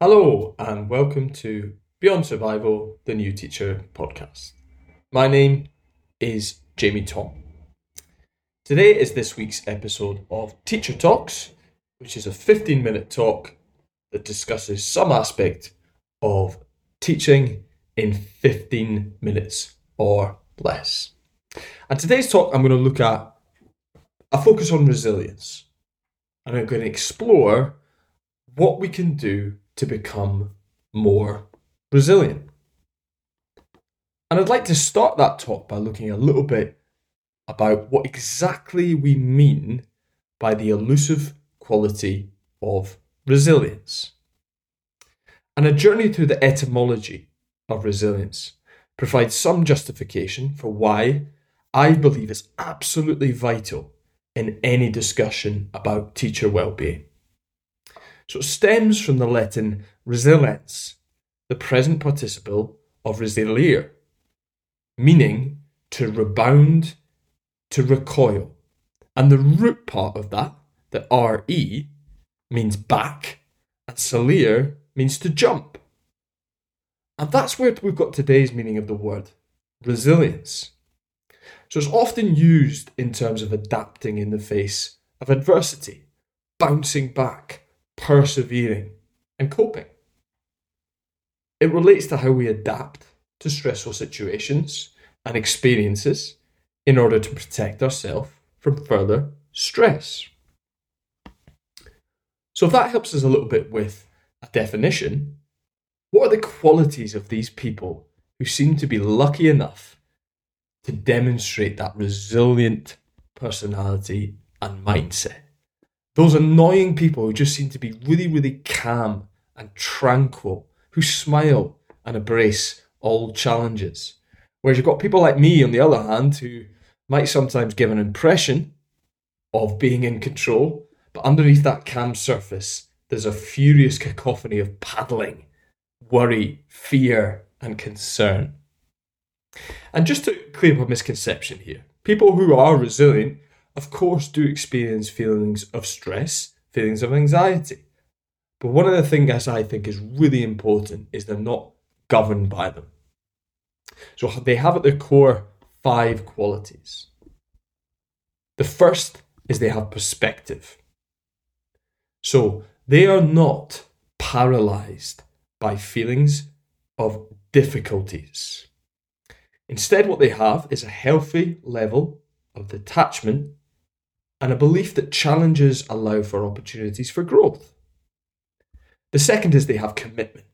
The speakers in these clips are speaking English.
Hello, and welcome to Beyond Survival, the New Teacher podcast. My name is Jamie Thom. Today is this week's episode of Teacher Talks, which is a 15 minute talk that discusses some aspect of teaching in 15 minutes or less. And today's talk, I'm going to look at a focus on resilience. And I'm going to explore what we can do to become more resilient. And I'd like to start that talk by looking a little bit about what exactly we mean by the elusive quality of resilience. And a journey through the etymology of resilience provides some justification for why I believe it's absolutely vital in any discussion about teacher well-being. So it stems from the Latin resilience, the present participle of resilire, meaning to rebound, to recoil. And the root part of that, the RE, means back, and salire means to jump. And that's where we've got today's meaning of the word resilience. So it's often used in terms of adapting in the face of adversity, bouncing back, persevering, and coping. It relates to how we adapt to stressful situations and experiences in order to protect ourselves from further stress. So, if that helps us a little bit with a definition, what are the qualities of these people who seem to be lucky enough to demonstrate that resilient personality and mindset? Those annoying people who just seem to be really, really calm and tranquil, who smile and embrace all challenges. Whereas you've got people like me, on the other hand, who might sometimes give an impression of being in control, but underneath that calm surface, there's a furious cacophony of paddling, worry, fear, and concern. And just to clear up a misconception here, people who are resilient of course, do experience feelings of stress, feelings of anxiety. But one of the things I think is really important is they're not governed by them. So they have at their core five qualities. The first is they have perspective. So they are not paralyzed by feelings of difficulties. Instead, what they have is a healthy level of detachment and a belief that challenges allow for opportunities for growth. The second is they have commitment.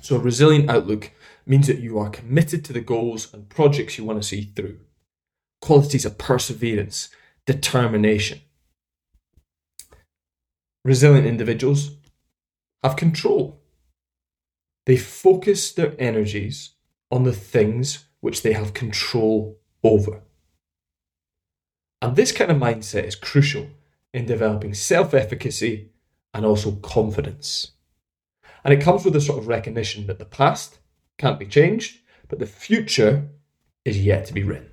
So, a resilient outlook means that you are committed to the goals and projects you want to see through. Qualities of perseverance, determination. Resilient individuals have control. They focus their energies on the things which they have control over. And this kind of mindset is crucial in developing self efficacy and also confidence. And it comes with a sort of recognition that the past can't be changed, but the future is yet to be written.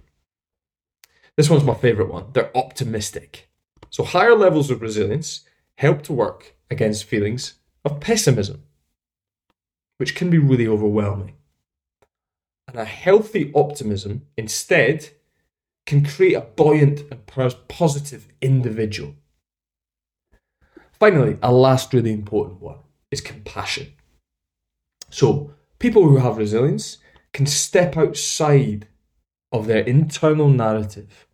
This one's my favourite one. They're optimistic. So, higher levels of resilience help to work against feelings of pessimism, which can be really overwhelming. And a healthy optimism instead can create a buoyant and positive individual. Finally, a last really important one is compassion. So, people who have resilience can step outside of their internal narrative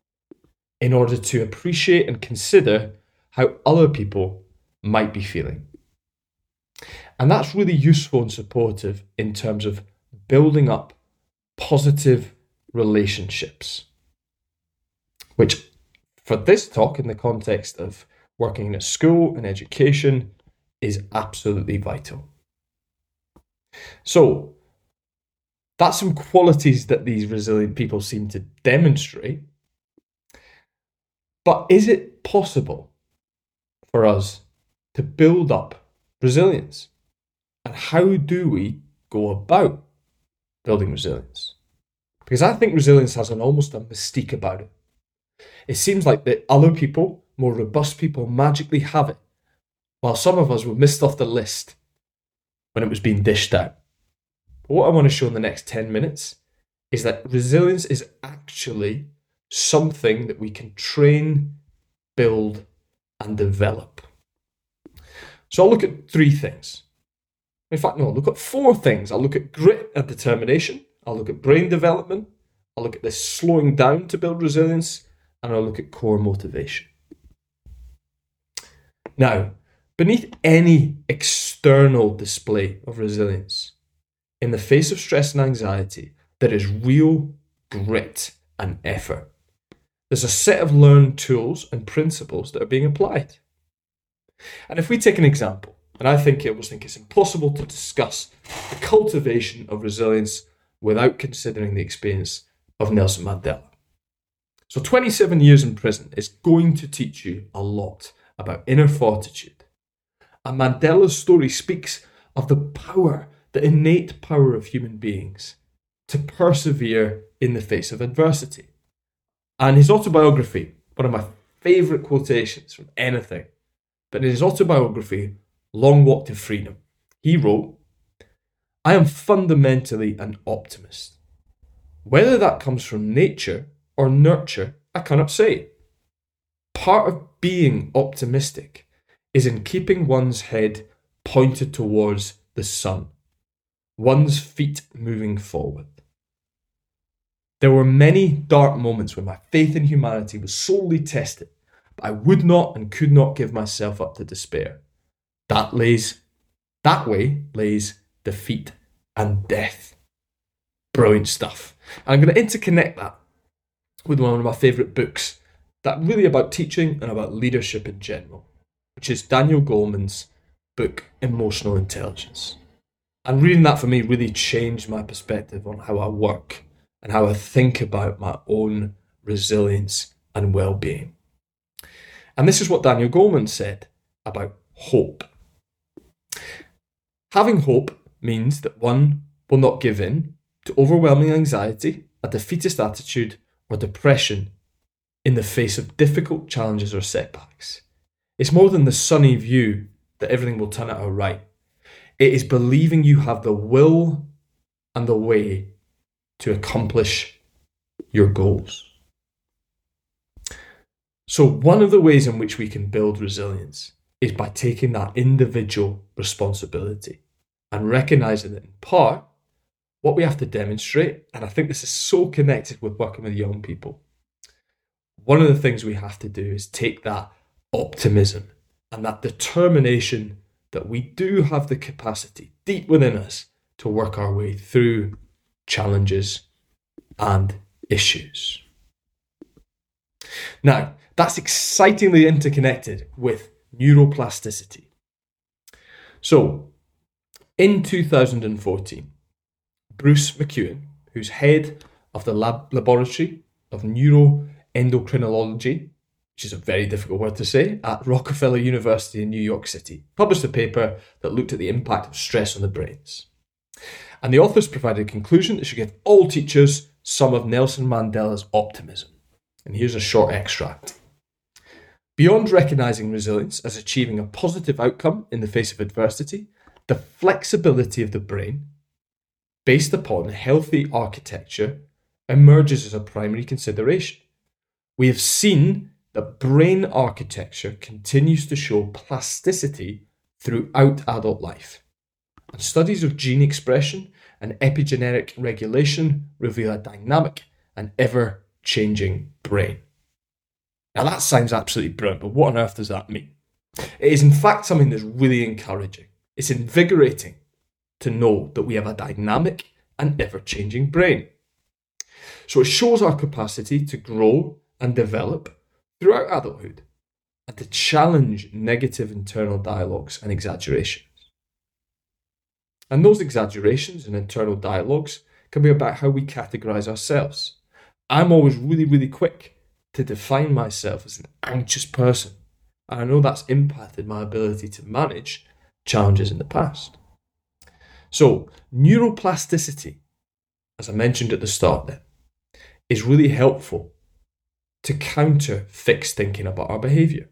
in order to appreciate and consider how other people might be feeling. And that's really useful and supportive in terms of building up positive relationships which for this talk in the context of working in a school and education is absolutely vital. So, that's some qualities that these resilient people seem to demonstrate. But is it possible for us to build up resilience? And how do we go about building resilience? Because I think resilience has an almost a mystique about it. It seems like the other people, more robust people, magically have it, while some of us were missed off the list. when it was being dished out. But what I want to show in the next 10 minutes is that resilience is actually something that we can train, build, and develop. So I'll look at three things. In fact, no, I'll look at four things. I'll look at grit and determination. I'll look at brain development. I'll look at this slowing down to build resilience. And I'll look at core motivation. Now, beneath any external display of resilience, in the face of stress and anxiety, there is real grit and effort. There's a set of learned tools and principles that are being applied. And if we take an example, and I think I almost think it's impossible to discuss the cultivation of resilience without considering the experience of Nelson Mandela. So 27 years in prison is going to teach you a lot about inner fortitude. And Mandela's story speaks of the power, the innate power of human beings to persevere in the face of adversity. And his autobiography, one of my favourite quotations from anything, but in his autobiography, Long Walk to Freedom, he wrote, I am fundamentally an optimist. Whether that comes from nature or nurture, I cannot say. Part of being optimistic is in keeping one's head pointed towards the sun, one's feet moving forward. There were many dark moments when my faith in humanity was sorely tested, but I would not and could not give myself up to despair. That lays that way lays defeat and death. Brilliant stuff. And I'm going to interconnect that with one of my favourite books that really about teaching and about leadership in general, which is Daniel Goleman's book Emotional Intelligence. And reading that for me really changed my perspective on how I work and how I think about my own resilience and well being. And this is what Daniel Goleman said about hope. Having hope means that one will not give in to overwhelming anxiety, a defeatist attitude, or depression in the face of difficult challenges or setbacks. It's more than the sunny view that everything will turn out all right. It is believing you have the will and the way to accomplish your goals. So, one of the ways in which we can build resilience is by taking that individual responsibility and recognizing that in part, what we have to demonstrate, and I think this is so connected with working with young people, one of the things we have to do is take that optimism and that determination that we do have the capacity deep within us to work our way through challenges and issues. Now, that's excitingly interconnected with neuroplasticity. So, in 2014, Bruce McEwen, who's head of the lab- Laboratory of Neuroendocrinology, which is a very difficult word to say, at Rockefeller University in New York City, published a paper that looked at the impact of stress on the brains. And the authors provided a conclusion that should give all teachers some of Nelson Mandela's optimism. And here's a short extract. Beyond recognizing resilience as achieving a positive outcome in the face of adversity, the flexibility of the brain, based upon healthy architecture, emerges as a primary consideration. We have seen that brain architecture continues to show plasticity throughout adult life. And studies of gene expression and epigenetic regulation reveal a dynamic and ever changing brain. Now, that sounds absolutely brilliant, but what on earth does that mean? It is, in fact, something that's really encouraging. It's invigorating to know that we have a dynamic and ever changing brain. So, it shows our capacity to grow and develop throughout adulthood and to challenge negative internal dialogues and exaggerations. And those exaggerations and internal dialogues can be about how we categorize ourselves. I'm always really, really quick to define myself as an anxious person. And I know that's impacted my ability to manage challenges in the past. So, neuroplasticity, as I mentioned at the start there, is really helpful to counter fixed thinking about our behavior.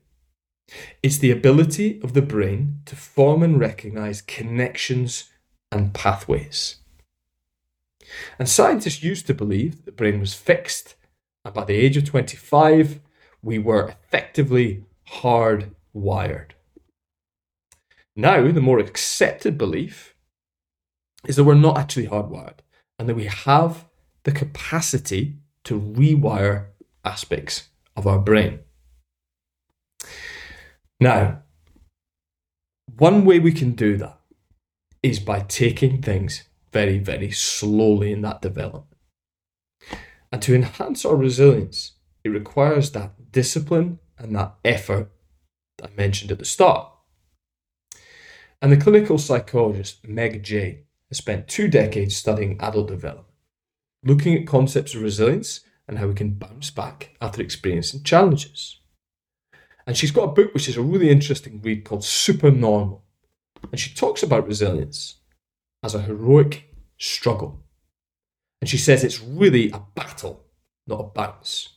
It's the ability of the brain to form and recognize connections and pathways. And scientists used to believe that the brain was fixed, and by the age of 25, we were effectively hardwired. Now, the more accepted belief is that we're not actually hardwired and that we have the capacity to rewire aspects of our brain. Now, one way we can do that is by taking things very, very slowly in that development. And to enhance our resilience, it requires that discipline and that effort that I mentioned at the start. And the clinical psychologist Meg Jay has spent two decades studying adult development, looking at concepts of resilience and how we can bounce back after experiencing challenges. And she's got a book which is a really interesting read called Supernormal. And she talks about resilience as a heroic struggle. And she says it's really a battle, not a bounce.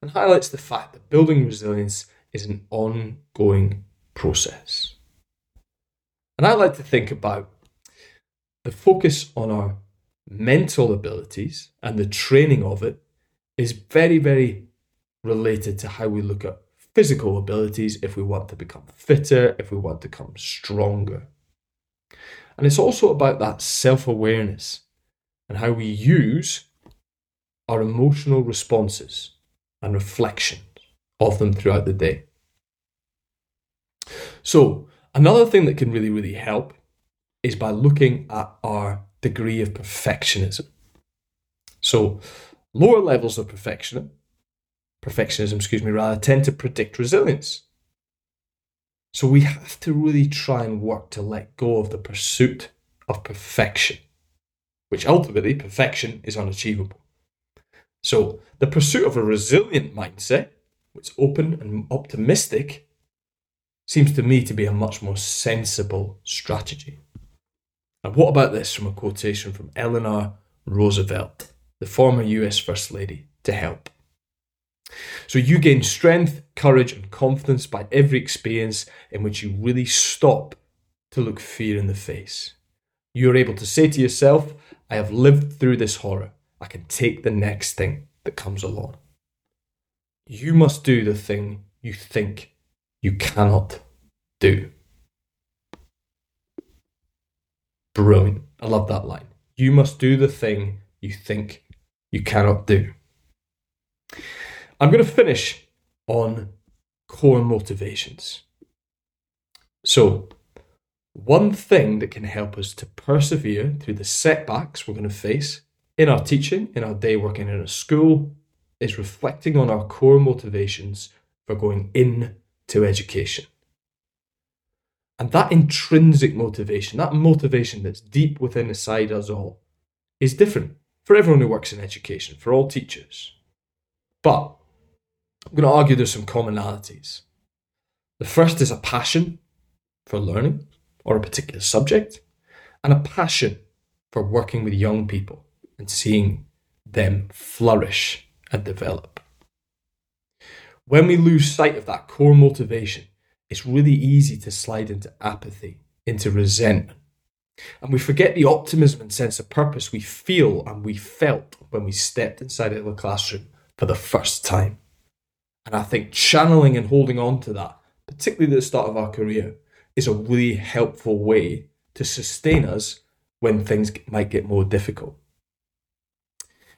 And highlights the fact that building resilience is an ongoing process. And I like to think about the focus on our mental abilities and the training of it is very, very related to how we look at physical abilities if we want to become fitter, if we want to become stronger. And it's also about that self awareness and how we use our emotional responses and reflections of them throughout the day. So, another thing that can really, really help is by looking at our degree of perfectionism. So, lower levels of perfectionism, perfectionism, excuse me, rather, tend to predict resilience. So we have to really try and work to let go of the pursuit of perfection, which ultimately perfection is unachievable. So the pursuit of a resilient mindset, which is open and optimistic, seems to me to be a much more sensible strategy. And what about this from a quotation from Eleanor Roosevelt, the former US First Lady, to help? So you gain strength, courage, and confidence by every experience in which you really stop to look fear in the face. You're able to say to yourself, I have lived through this horror. I can take the next thing that comes along. You must do the thing you think you cannot do. Brilliant. I love that line. You must do the thing you think you cannot do. I'm going to finish on core motivations. So, one thing that can help us to persevere through the setbacks we're going to face in our teaching, in our day working in a school, is reflecting on our core motivations for going into education. And that intrinsic motivation, that motivation that's deep within inside us all, is different for everyone who works in education, for all teachers. But I'm going to argue there's some commonalities. The first is a passion for learning or a particular subject, and a passion for working with young people and seeing them flourish and develop. When we lose sight of that core motivation, it's really easy to slide into apathy, into resentment. And we forget the optimism and sense of purpose we feel and we felt when we stepped inside of the classroom for the first time. And I think channeling and holding on to that, particularly at the start of our career, is a really helpful way to sustain us when things might get more difficult.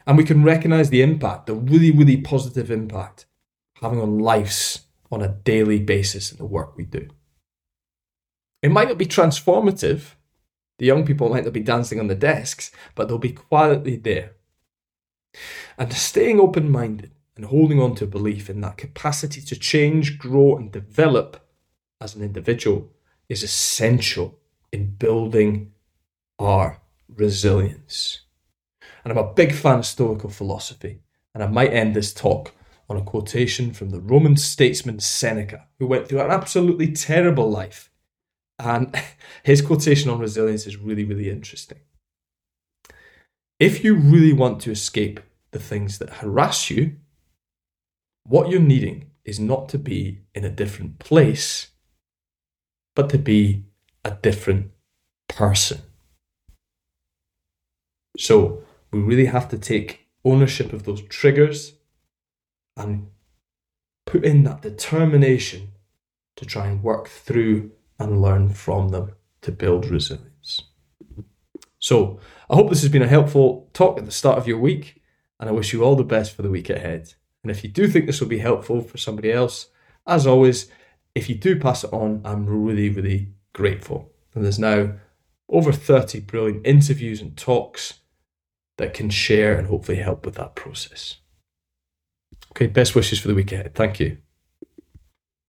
And we can recognize the impact, the really, really positive impact having on lives on a daily basis in the work we do. It might not be transformative. The young people might not be dancing on the desks, but they'll be quietly there. And staying open minded and holding on to belief in that capacity to change, grow, and develop as an individual is essential in building our resilience. And I'm a big fan of Stoical philosophy, and I might end this talk on a quotation from the Roman statesman Seneca, who went through an absolutely terrible life. And his quotation on resilience is really, really interesting. If you really want to escape the things that harass you, what you're needing is not to be in a different place, but to be a different person. So we really have to take ownership of those triggers and put in that determination to try and work through and learn from them to build resilience. So, I hope this has been a helpful talk at the start of your week, and I wish you all the best for the week ahead. And if you do think this will be helpful for somebody else, as always, if you do pass it on, I'm really, really grateful. And there's now over 30 brilliant interviews and talks that can share and hopefully help with that process. Okay, best wishes for the weekend. Thank you.